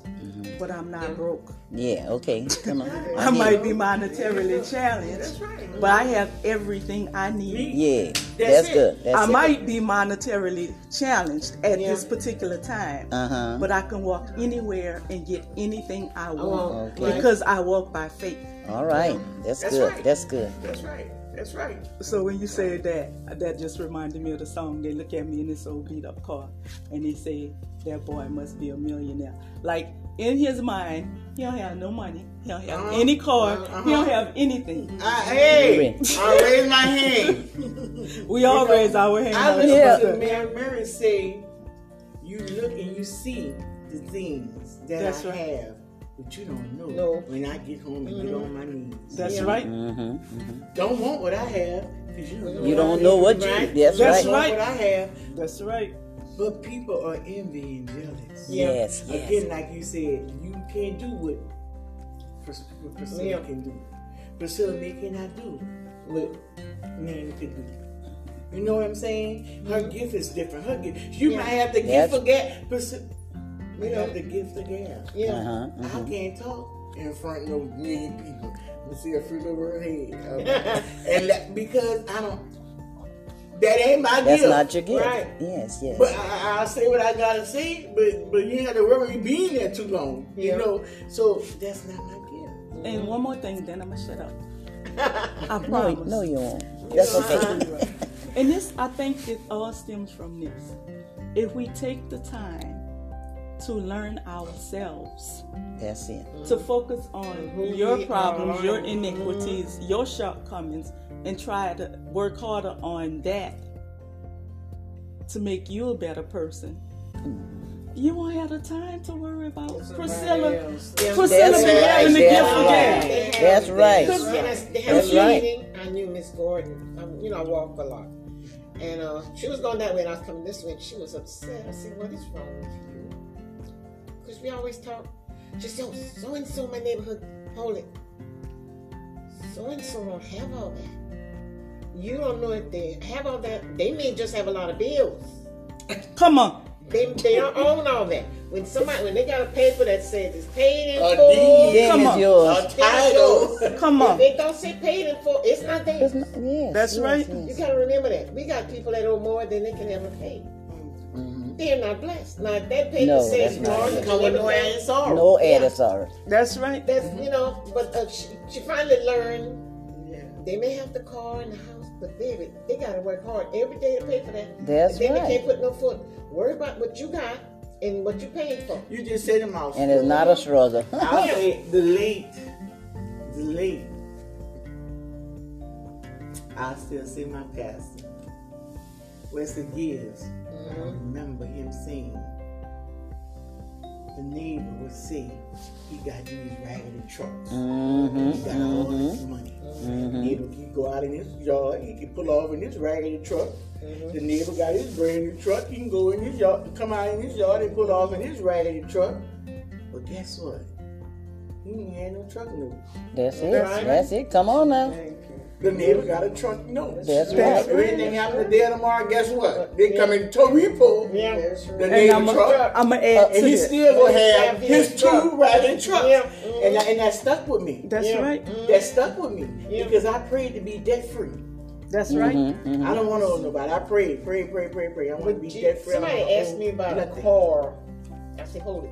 but I'm not broke. Yeah, okay. Come on. I might be monetarily challenged, but I have everything I need. Yeah, that's it. good. That's I it. might be monetarily challenged at this particular time, Uh-huh. but I can walk anywhere and get anything I want Okay. because I walk by faith. All right. That's, That's good. right. That's good. That's right. That's right. So when you said that, that just reminded me of the song. They look at me in this old beat up car, and they say that boy must be a millionaire. Like in his mind, he don't have no money. He don't have Uh-huh. any car. Uh-huh. He don't have anything. I, hey, I raise my hand. We all raise our hand. I listen Yeah. to Mary, Mary say, you look and you see the things that That's I right. have, but you don't know No. when I get home and get on my knees. That's Yeah. right. Mm-hmm. Don't want what I have because you don't, You don't know what you. right? That's, That's Don't right. want right. what I have, That's right. but people are envy and jealous. Yes. Yes. Again, like you said, you can't do what Pris- what Priscilla Yeah. can do. Priscilla May cannot do what Nana could do. You know what I'm saying? Her gift is different. Her gift. You Yeah. might have the That's- gift of gab. Priscilla, you Yeah. have the gift of gab. Yeah. Uh-huh. I can't talk in front of no million people. You see a free little word head, and that, because I don't. That ain't my That's gift. That's not your gift. Right. Yes. Yes. But I, I'll say what I gotta say, but but you ain't have to worry me being there too long. You know, so that's not my gift. And one more thing, then I'm gonna shut up. I no, promise. no, you won't. That's okay. And this, I think, it all stems from this. If we take the time to learn ourselves, That's it. to focus on Who your we problems, are. your iniquities, your shortcomings, and try to work harder on that to make you a better person, you won't have the time to worry about Priscilla. else. Priscilla That's be having the gift of That's gab. right. That's right. I, That's a right. I knew Miss Gordon. Um, you know, I walk a lot. And uh, she was going that way, and I was coming this way, and she was upset. I said, What is wrong with you? Because we always talk. just said, oh, So and so in my neighborhood, hold it. So and so don't have all that. You don't know if they have all that. They may just have a lot of bills. Come on. They, they don't own all that. When somebody when they got a paper that says it's paid in A full, deed. Then Come it's on. yours. A title. Come if on. they don't say paid in full, it's not It's theirs. not, yes. That's yes, right. You yes. gotta remember that. We got people that owe more than they can ever pay. They're not blessed. Now that paper No, says that's not mortgage Come and with no everything, added sorrow. No added sorry. That's right. that's you know, but uh, she, she finally learned Yeah. they may have the car and the house, but baby, they gotta work hard every day to pay for that. That's and then right. they can't put no foot. Worry about what you got and what you paid for. You just said them out. And it's not a struggle. I'll say the late, the late. I still see my pastor. Wesley Gibbs. I remember him saying, the neighbor would say, he got these raggedy trucks. Mm-hmm. He got all this mm-hmm. money. Mm-hmm. Neighbor can go out in his yard, he can pull off in his raggedy truck. Mm-hmm. The neighbor got his brand new truck, he can go in his yard, come out in his yard and pull off in his raggedy truck. But guess what? He ain't had no truck note. That's it. That's it. Come on now. The neighbor got a truck note. That's If right. anything happen today or tomorrow, guess what? They come in tow repo Yeah. the And neighbor I'm truck. gonna add to and he still gonna have have his his two truck. raggedy trucks. Yeah. Mhm. And, that, and that stuck with me. That's Yeah. right. That stuck with me. Yeah. Because I prayed to be debt free. That's right. Mm-hmm. I don't want to owe nobody. I prayed, pray, pray, pray, pray. I want to But be gee, debt free. somebody asked me about a car. I said, hold it.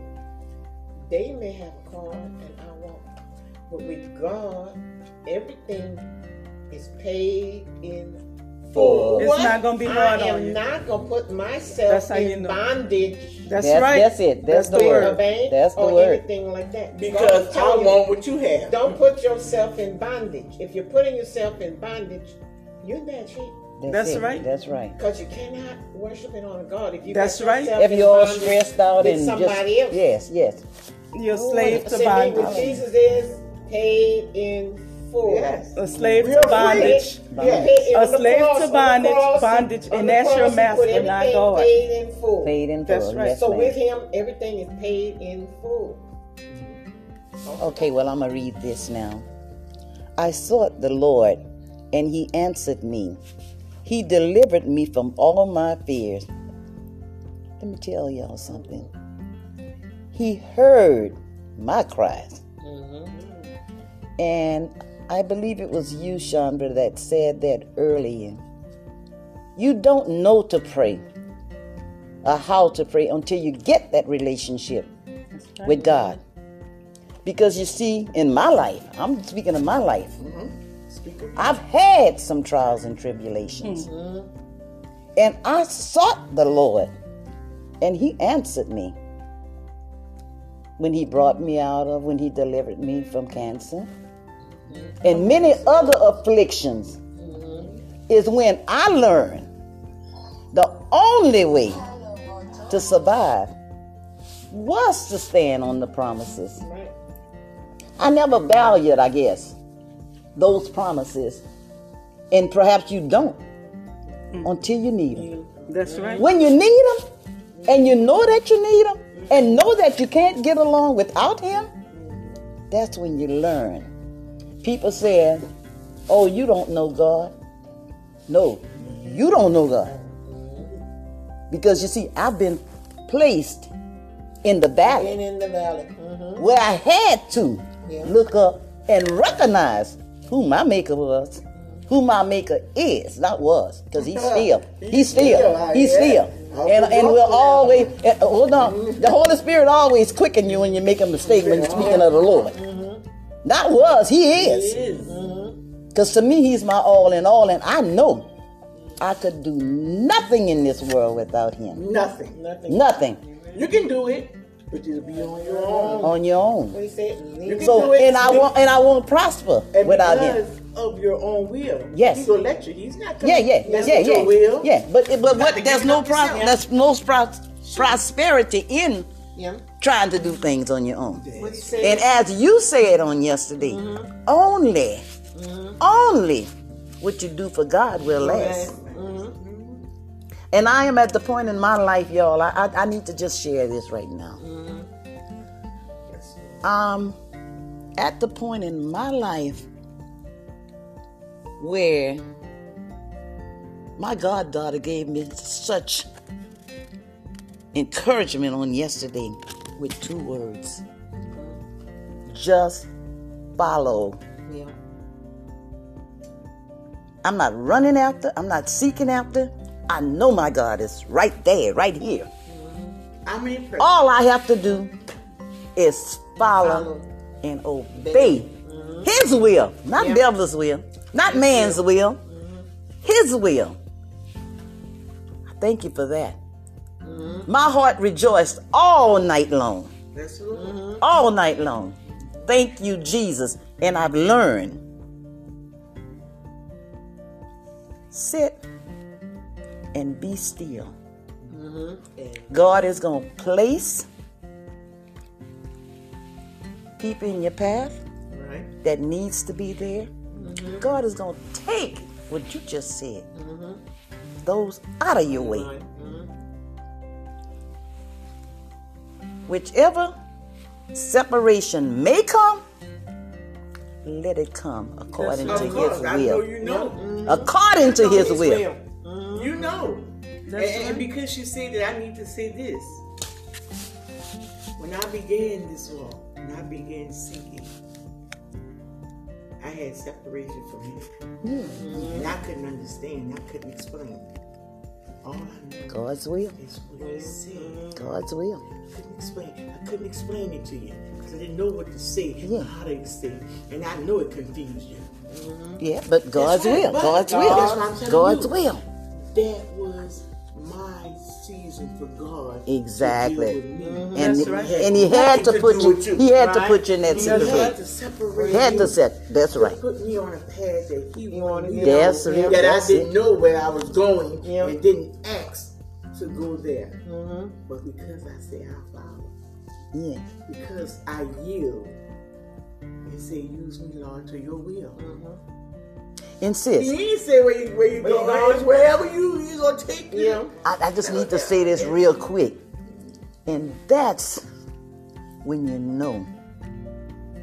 They may have a car and I won't. But with God, everything is paid in full. It's not gonna be hard I on am you. not gonna put myself That's how you in know. bondage That's, That's, right. that's it. That's, the the word. a bank That's the or word. anything like that. Because God I told you, want what you have. Don't put yourself in bondage. If you're putting yourself in bondage, you're in bad shape. That's it. right. That's right. Because you cannot worship and honor God if you That's got right. yourself If in you're all stressed out with and somebody just else. yes, yes. You're a slave to See, me, bondage. Jesus is paid in full. full. Yes. A slave Real to bondage. free. Yeah. A slave cross- to bondage, cross, bondage, and that's your master, put not everything God. Paid in full. Paid in That's right. Yes, So ma'am. with him, everything is paid in full. Okay, well, I'm going to read this now. I sought the Lord, and he answered me. He delivered me from all my fears. Let me tell y'all something. He heard my cries. Mm-hmm. And I believe it was you, Chandra, that said that earlier. You don't know to pray or how to pray until you get that relationship with God. Because you see, in my life, I'm speaking of my life, I've had some trials and tribulations. Mm-hmm. And I sought the Lord, and He answered me. When He brought me out of, when He delivered me from cancer, and many other afflictions, is when I learned the only way to survive was to stand on the promises. I never valued, I guess, those promises. And perhaps you don't until you need them. That's right. When you need them and you know that you need them and know that you can't get along without him, that's when you learn. People say, oh, you don't know God. No, you don't know God. Because you see, I've been placed in the valley in the valley. hmm where I had to Yeah. look up and recognize who my maker was, who my maker is, not was, because he's still, he's still, he's still. And, and we'll always, and, hold on, the Holy Spirit always quicken you when you make a mistake when you're speaking of the Lord. Not was, he is. Because mm-hmm. to me, he's my all in all, and I know I could do nothing in this world without him. Nothing. Nothing. Nothing You can do it, but you'll be on your own. on your own. What he said? lean- can So, do it. and I won't, and I won't prosper And without him. because of your own will. Yes. He's gonna let you. He's not Yeah, gonna yeah, mess yeah, with yeah, your will. yeah. But but what, there's no up pro, there's no pro, prosperity in Yeah. trying to do things on your own. What he? And as you said on yesterday, Mm-hmm. only, only what you do for God will last. And I am at the point in my life, y'all. I, I I need to just share this right now. Um, at the point in my life where my goddaughter gave me such encouragement on yesterday with two words just follow. yeah. I'm not running after, I'm not seeking after. I know my God is right there, right here. Mm-hmm. I'm. All I have to do is follow, Follow. and obey mm-hmm. His will, not devil's will, not man's will, mm-hmm. His will. I thank you for that. Mm-hmm. My heart rejoiced all night long, what. Mm-hmm. all night long. Thank you, Jesus. And I've learned sit and be still. God is going to place people in your path Right. that needs to be there. God is going to take what you just said, those out of your way. Whichever separation may come, let it come according Of to course, His will. you know. According to His His will. will. You know. And, and because you say that, I need to say this. When I began this walk, when I began seeking, I had separation from Him. Hmm. And I couldn't understand. I couldn't explain. God's will. is what He said. God's will. I couldn't explain. I couldn't explain it to you because I didn't know what to say, Yeah. how to say, and I know it confused you. Yeah, but God's right, will. but God's God- will. that's what I'm telling God's you. will. That was my season for God. Exactly. deal with. And, right. and he had to put you, you, he had to put you in that He had to separate He had to set, that's right. put me on a path that He wanted me That's on, it, that that's I didn't it. know where I was going Yeah. and didn't ask to go there. Mm-hmm. But because I say I follow, Yeah. because I yield, and say, "Use me, Lord, to your will." And sis, He ain't say where you where you Where you go. going? It's wherever you you gonna take you. Yeah. I, I just need to say this real quick. And that's when you know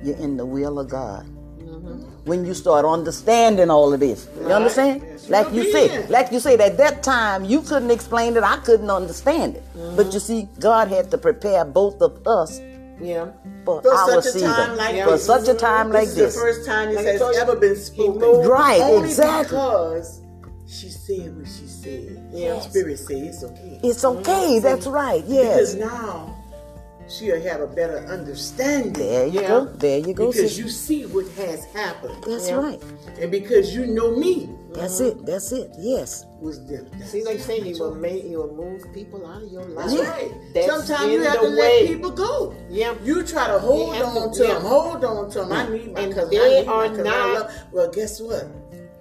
you're in the will of God. Mm-hmm. When you start understanding all of this. You understand? Like you Obedient. said, like you said, at that time you couldn't explain it, I couldn't understand it. But mm-hmm. you see, God had to prepare both of us Yeah. for, For our such a season. time like for this. such a time like this. this. is the first time this Like I has told you, ever been spoken. moved- Right, Only exactly. because she said what she said. Yeah. Spirit said it's okay. It's mm-hmm. okay, that's right. Yeah. Because now she'll have a better understanding. There you Yeah. go. There you go. Because sis. you see what has happened. That's Yeah. right. And because you know me That's it. That's it. Yes. was different. See, like say you will make he will move people out of your life. That's right. That's Sometimes you have to way. let people go. Yeah. You try to hold on to- to yeah. them, hold on to them. I mm. need my And cousin. They I need are cousin. I not- love- Well, guess what?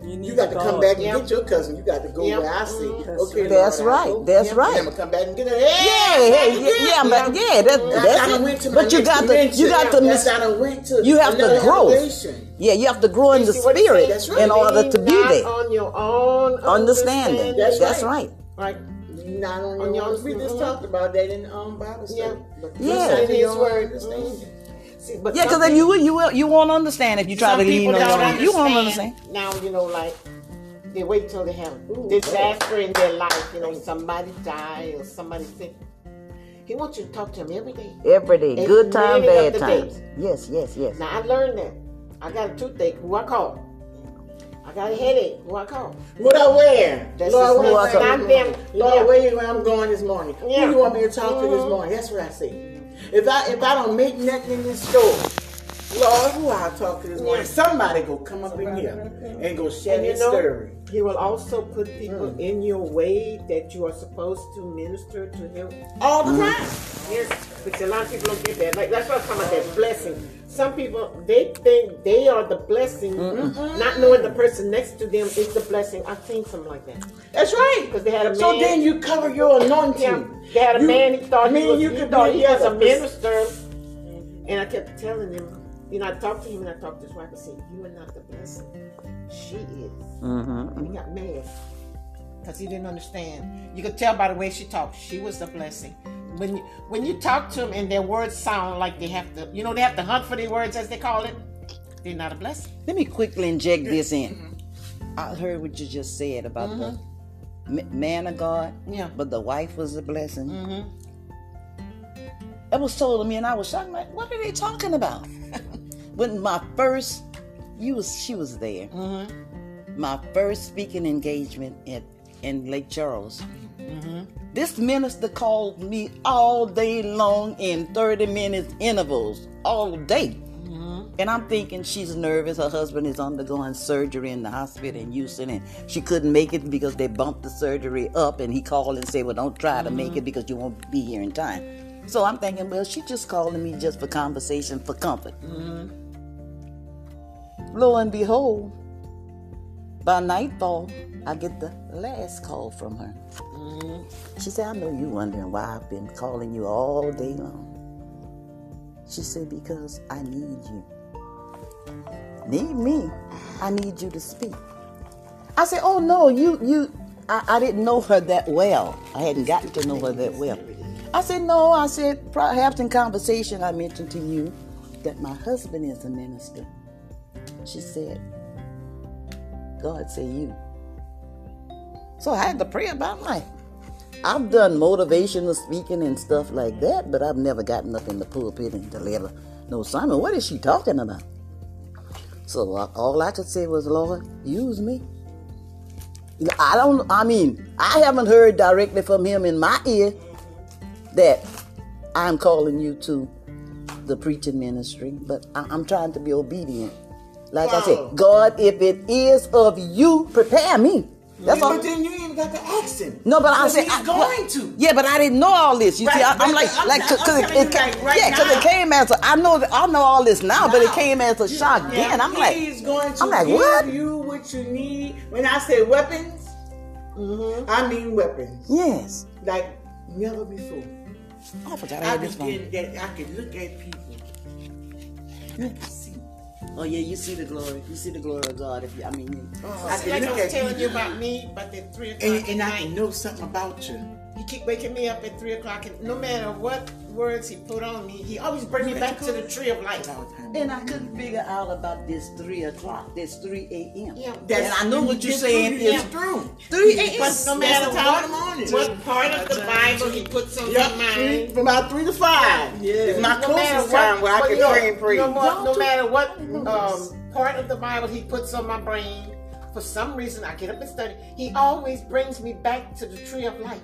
You, You got to come back and Yeah. get your cousin. You got to go Yeah. where I see. Mhm. Okay, That's Lord, right. go. That's Yeah. right. I'm gonna come back and get it. Yeah, hey, yeah, yeah, but yeah, that, I that's done went it. But you got to, you got to, Yes, mis- I done went to you have to grow. yeah, you have to grow in the See what he spirit said? That's right. in order to be there. on your own Understanding. That's That's right. right. Right. Not on, On your your- own. We just mhm. talked about that in um, Bible study. Yeah. But Yeah. listen to In his word. understanding. See, but Yeah, because then you will, you will, you won't understand if you try to lean people on your don't own. You won't understand. Now you know, like they wait till they have disaster in their life. You know, somebody die or somebody sick. He wants you to talk to him every day. Every day, And good time, bad of the times. Yes, yes, yes. Now I learned that. I got a toothache. Who I call? I got a headache. Who I call? What I wear? That's Lord, just where, not where- them. Yeah. Lord, where, where I'm going this morning? Yeah. Who you want me to talk to this Mhm. morning? That's what I say. If I if I don't make nothing in this store, Lord, who I talk to this morning? Somebody go come up in here and go share And his know, story. he will also put people Mm. in your way that you are supposed to minister to him. All the time. Yes, because a lot of people don't get that. Like that's what I'm talking about. That blessing. Some people they think they are the blessing, not knowing the person next to them is the blessing. I've seen something like that That's right. because they had a man. So then you cover your anointing. yeah, they had a You- man. He thought me he and was, you he could thought be he was a minister, and I kept telling him. You know, I talked to him and I talked to his wife. I said, "You are not the blessing. She is." Mm-hmm. He got mad because he didn't understand. You could tell by the way she talked. She was the blessing. When you when you talk to them and their words sound like they have to, you know, they have to hunt for their words as they call it. They're not a blessing. Let me quickly inject this in. I heard what you just said about the ma- man of God, Yeah. but the wife was a blessing. Mm-hmm. That was told to me, and I was shocked. Like, what are they talking about? when my first, you was she was there. Mm-hmm. My first speaking engagement at in Lake Charles. Mm-hmm. This minister called me all day long in 30 minutes intervals, all day. And I'm thinking she's nervous. Her husband is undergoing surgery in the hospital in Houston, and she couldn't make it because they bumped the surgery up. And he called and said, "Well, don't try to make it because you won't be here in time." So I'm thinking, well, she just calling me just for conversation, for comfort. Lo and behold, by nightfall, I get the last call from her. Mm-hmm. She said, I know you're wondering why I've been calling you all day long. She said, because I need you. Need me? I need you to speak. I said, oh no, you, you, I, I didn't know her that well. I hadn't gotten to know her that well. I said, no, I said, perhaps in conversation I mentioned to you that my husband is a minister. She said, God say you. So I had to pray about life. I've done motivational speaking and stuff like that, but I've never gotten up in the pulpit and deliver no sermon. What is she talking about? So uh, all I could say was, Lord, use me. I don't, I mean, I haven't heard directly from him in my ear that I'm calling you to the preaching ministry, but I, I'm trying to be obedient. Like I said, God, if it is of you, prepare me. That's all. But then you ain't got the accent. No, but I Because said he's I, going to. Yeah, but I didn't know all this. You see, Right, I, I'm like, I'm- like, cause it, it came, like, right yeah, cause it came as a, I know, I know all this now, but it came as a shock Yeah, then. I'm like, he's going to I'm like, give what? you what you need. When I say weapons, Mm-hmm. I mean weapons. yes. Like never before. I forgot I I had this phone. that I could look at people. You can see Oh yeah, you see the glory. You see the glory of God. If you, I mean, oh, you- I See, can like I look was telling you about me, but that three And, and I can know something about you. He keep waking me up at three o'clock, and no matter what words he put on me, he always bring me back to the tree of life. and I couldn't figure out about this three o'clock. This three a.m. Yeah, and I know what you you're saying through, you is get through. three a.m. But no matter the what, morning. what part of the Bible he puts on Yep, your three, mind, from about three to five. Yeah. It's my no closest what, time where I can pray and pray. No, more, no matter what um, part of the Bible he puts on my brain, for some reason I get up and study. He always brings me back to the tree of life.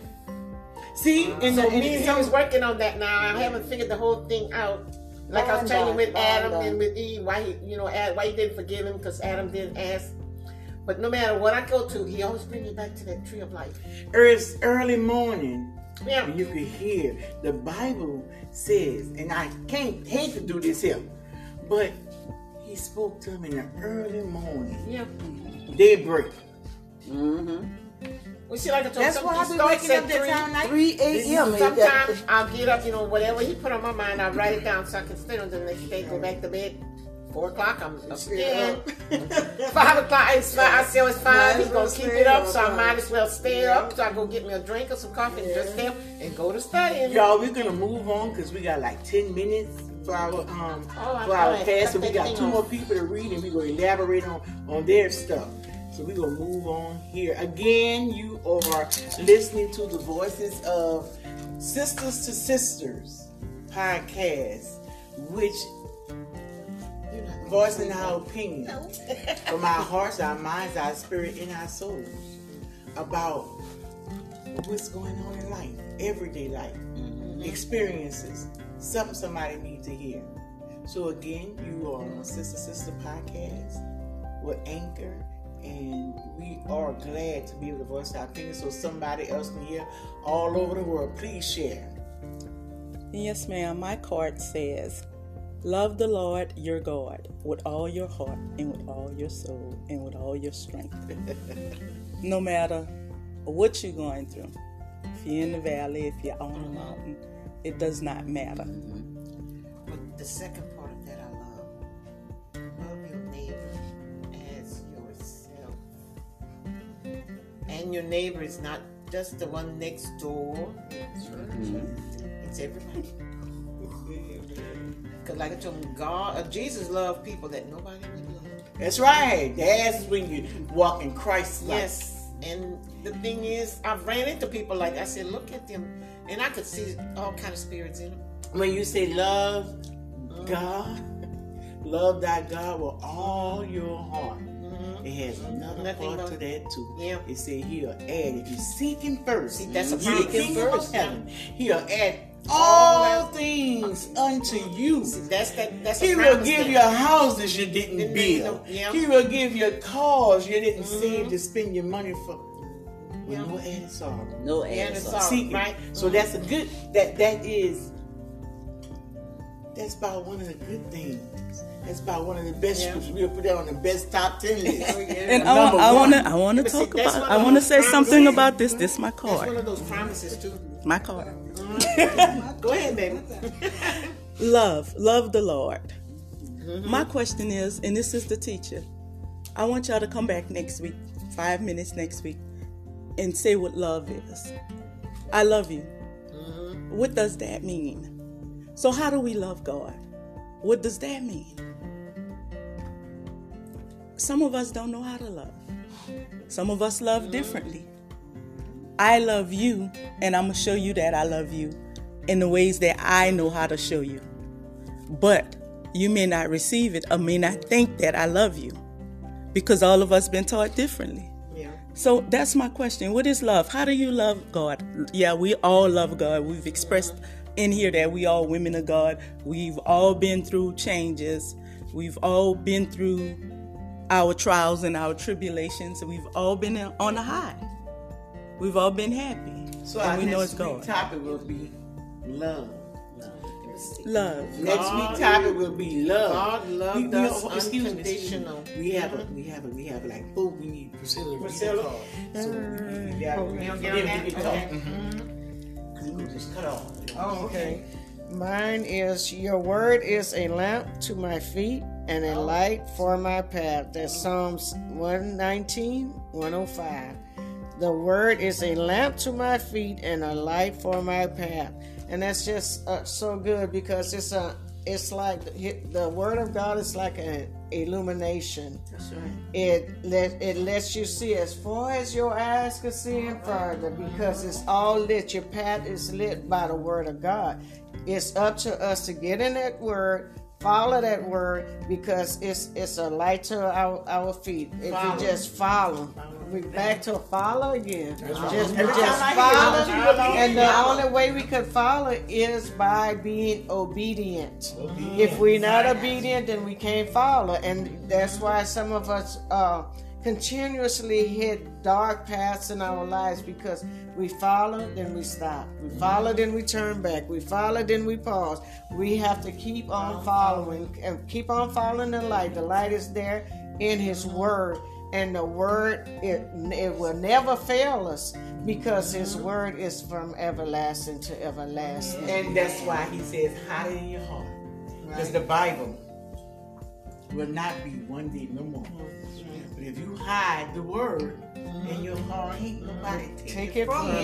See, and So the, me and and him is working on that now. I haven't figured the whole thing out. Like I was Fine, telling you with Adam and with Eve, why he, you know, why he didn't forgive him because Adam didn't ask. But no matter what I go to, he always brings me back to that tree of life. it's early morning. Yeah. You can hear the Bible says, and I can't hate to do this here, but he spoke to him in the early morning, Yeah. daybreak. Mm-hmm. We see, like I told That's some- why he I be starts waking at up three. time. Night. Three a.m. Sometimes I'll get up, you know, whatever he put on my mind, I'll write it down so I can stay on the next day, go back to bed. Four o'clock, I'm up again. Five o'clock, it's five. I say it's five. He's gonna keep it up, so I might as well stay up. So I go get me a drink or some coffee and just stay up and go to studying. Y'all, we're gonna move on because we got like ten minutes for our um Oh, for our thought I class, so we got two off. more people to read, and we're gonna elaborate on on their stuff. So we're gonna move on here again. You are listening to the voices of Sisters to Sisters podcast, which voicing our opinion from our hearts, our minds, our spirit, and our souls about what's going on in life, everyday life, mm-hmm. experiences, something somebody needs to hear. So again, you are on Sister Sister Podcast with Anchor, and we are glad to be able to voice our opinion so somebody else can hear all over the world. Please share. Yes, ma'am. My card says, Love the Lord your God with all your heart and with all your soul and with all your strength. no matter what you're going through, if you're in the valley, if you're on the mm-hmm. mountain, it does not matter. Mm-hmm. But the second And your neighbor is not just the one next door. It's everybody. Because like I told God, uh, Jesus loved people that nobody would love. That's right. That's when you walk in Christ. Yes. And the thing is, I've ran into people like I said, look at them, and I could see all kind of spirits in them. When you say love God, love thy God with all your heart. It has another Nothing part but- to that too. Yeah. It said he'll add if you seek him first. See, that's a ye promise. the kingdom First, heaven. He'll add All all things unto you. See, that's that. That's a He will give thing. you houses you didn't Didn't build. build, yeah. He will give you cars you didn't mm-hmm. save to spend your money for. With Yeah. no added sorrow. No Yeah, and it's answer. all- Seek him. right? So mm-hmm. that's a good. That that is. That's about one of the good things. That's about one of the best Yeah. scriptures. We'll put that on the best top ten oh, list. And I, Number I want to. I want to But see, talk about one I want to say promises. something about this. This is my That's one card. of those promises too. My card. Mm-hmm. Go ahead, baby. Love, love the Lord. Mm-hmm. My question is, and this is the teacher, I want y'all to come back next week, five minutes next week, and say what love is. I love you. Mm-hmm. What does that mean? So, how do we love God? What does that mean? Some of us don't know how to love. Some of us love differently. I love you, and I'm going to show you that I love you in the ways that I know how to show you. But you may not receive it or may not think that I love you because all of us been taught differently. Yeah. So that's my question. What is love? How do you love God? Yeah, we all love God. We've expressed in here that we all women of God. We've all been through changes. We've all been through our trials and our tribulations. We've all been on a high. We've all been happy. So and our we know next it's week topic will be love. Love. Next God- week topic will be love. God loved We- we- us excuse me, me. unconditional. We have a we have a we have like four. We need Priscilla. to read the Priscilla. card. So we- we got- You don't get then on we talk. Okay. Mhm. We gonna just cut off. Oh, okay. Mine is Your word is a lamp to my feet and a light for my path. That's Psalms 119, 105. The word is a lamp to my feet and a light for my path. And that's just uh, so good because it's a it's like the, the word of God is like an illumination. That's right. It let it lets you see as far as your eyes can see and further because it's all lit. Your path is lit by the word of God. It's up to us to get in that word, follow that word because it's it's a light to our, our feet. If Follow. we just follow. We back to follow again. Just, Every just time I hear follow, and the follow. only way we could follow is by being obedient. If we're not obedient, then we can't follow, and that's why some of us uh, continuously hit dark paths in our lives because we follow, then we stop. We follow, then we turn back. We follow, then we pause. We have to keep on following and keep on following the light. The light is there in His Word and the word it, it will never fail us because his word is from everlasting to everlasting And that's why he says, hide it in your heart. Because the Bible will not be one day no more. But if you hide the word in your mm-hmm. heart, ain't nobody take, Take it it from from you.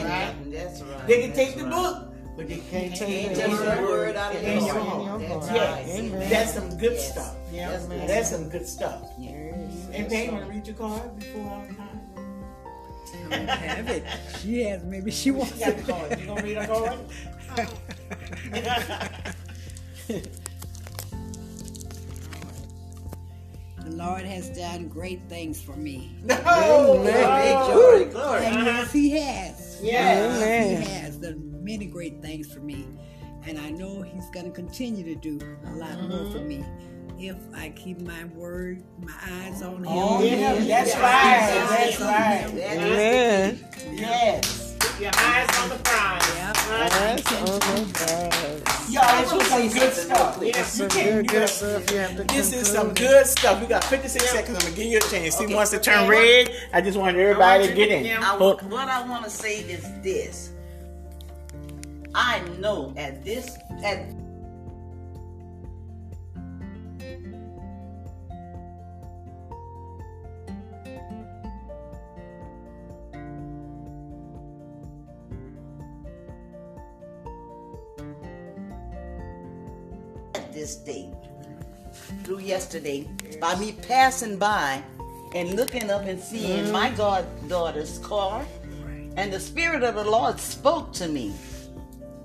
you. That's right. They can take That's the book, but they can't take take the Take the word word out of your your heart. heart. That's Yes, right. Amen. that's some good Yes. stuff. Yes, ma'am. That's some good stuff. Yes. And Pam, want to read your card before our time? I don't have it. She has. Maybe she wants You got it. the card. You gonna read our card? Oh. Lord has done great things for me. No. Glory, glory. And uh-huh. yes, He has. Yes. Amen. He has done many great things for me. And I know He's going to continue to do a lot more for mm-hmm. me if I keep my word, my eyes on Him. Oh, yeah, that's Yes. right. That's right. That is Amen. Yes. Keep your eyes on the prize. Yep. That's on the prize. Y'all, this was some good stuff. Yes, you can. good, You good stuff. You This is some good stuff. We got 56 seconds. I'm gonna give you a chance. He Okay. wants to turn red. I just want everybody to get in. I, Hold- what I want to say is this. I know at this at this day through yesterday by me passing by and looking up and seeing my goddaughter's car and the spirit of the lord spoke to me.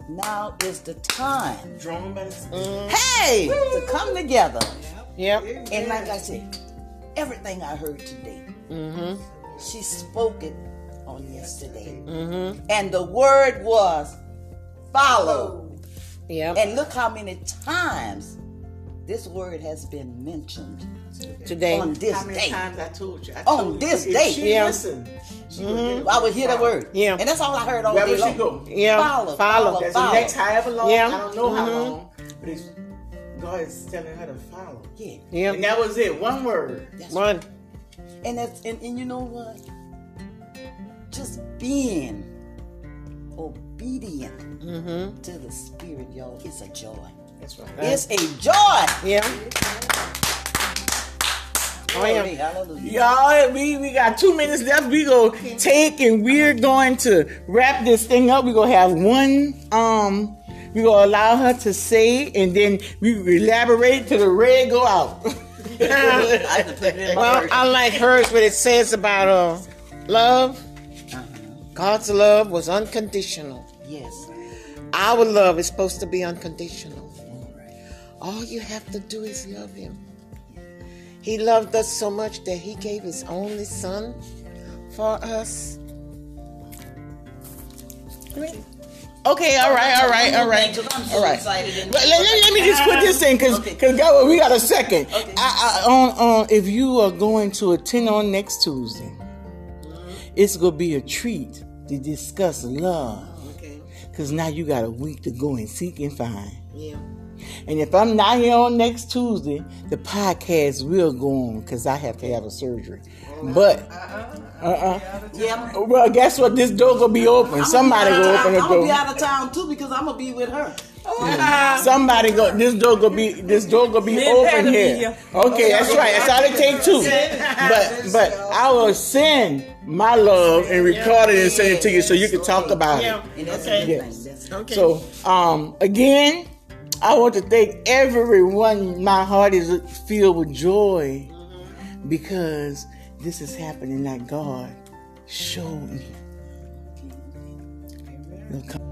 Now is the time. And mm. hey to come together. Yep. and like i said everything i heard today she spoke it on yesterday. And the word was follow Yep. and look how many times this word has been mentioned Today. on this How many day. times I told you? I On you, this day. She Yeah. listened. She would I would hear the follow. word. Yeah. And that's all I heard all Where day would she long. go? Yeah. Follow, Follow. follow, That's the follow. next however long. Yeah. I don't know how Mhm. long, but it's God is telling her to follow. Yeah. Yep. And that was it. One word. That's One. And that's and, and you know what? Just being obedient Mm-hmm. to the spirit, y'all, it's a joy. That's right. It's a joy. Yeah. Oh, yeah. Y'all, we, we got two minutes left. We go take and we're going to wrap this thing up. We're gonna have one um we're gonna allow her to say and then we elaborate to the red go out. I have to put it in my Well. I like hers what it says about uh, love. God's love was unconditional. yes. Our love is supposed to be unconditional. All you have to do is love Him. He loved us so much that He gave His only Son for us. Okay, all right, all right, all right, all right. excited. and- But let, let- let me just put this in because Okay. God, we got a second. Okay. I, I, on, on, if you are going to attend on next Tuesday, it's going to be a treat to discuss love Okay. because now you got a week to go and seek and find. Yeah. And if I'm not here on next Tuesday, the podcast will go on because I have to have a surgery. Oh, but, uh-uh. uh-uh. Yeah. Well, guess what? This door gonna be open. Somebody I'm go gonna open the town- I'm gonna be out of town too because I'm gonna be with her. Somebody go. This door gonna be. This door gonna be Me open here. here. Okay, that's right. That's all it takes two. But but I will send my love and record it and send it to you so you can talk about it. Okay. Yes. Okay. So um again, I want to thank everyone. My heart is filled with joy because this is happening that God showed me. It'll come-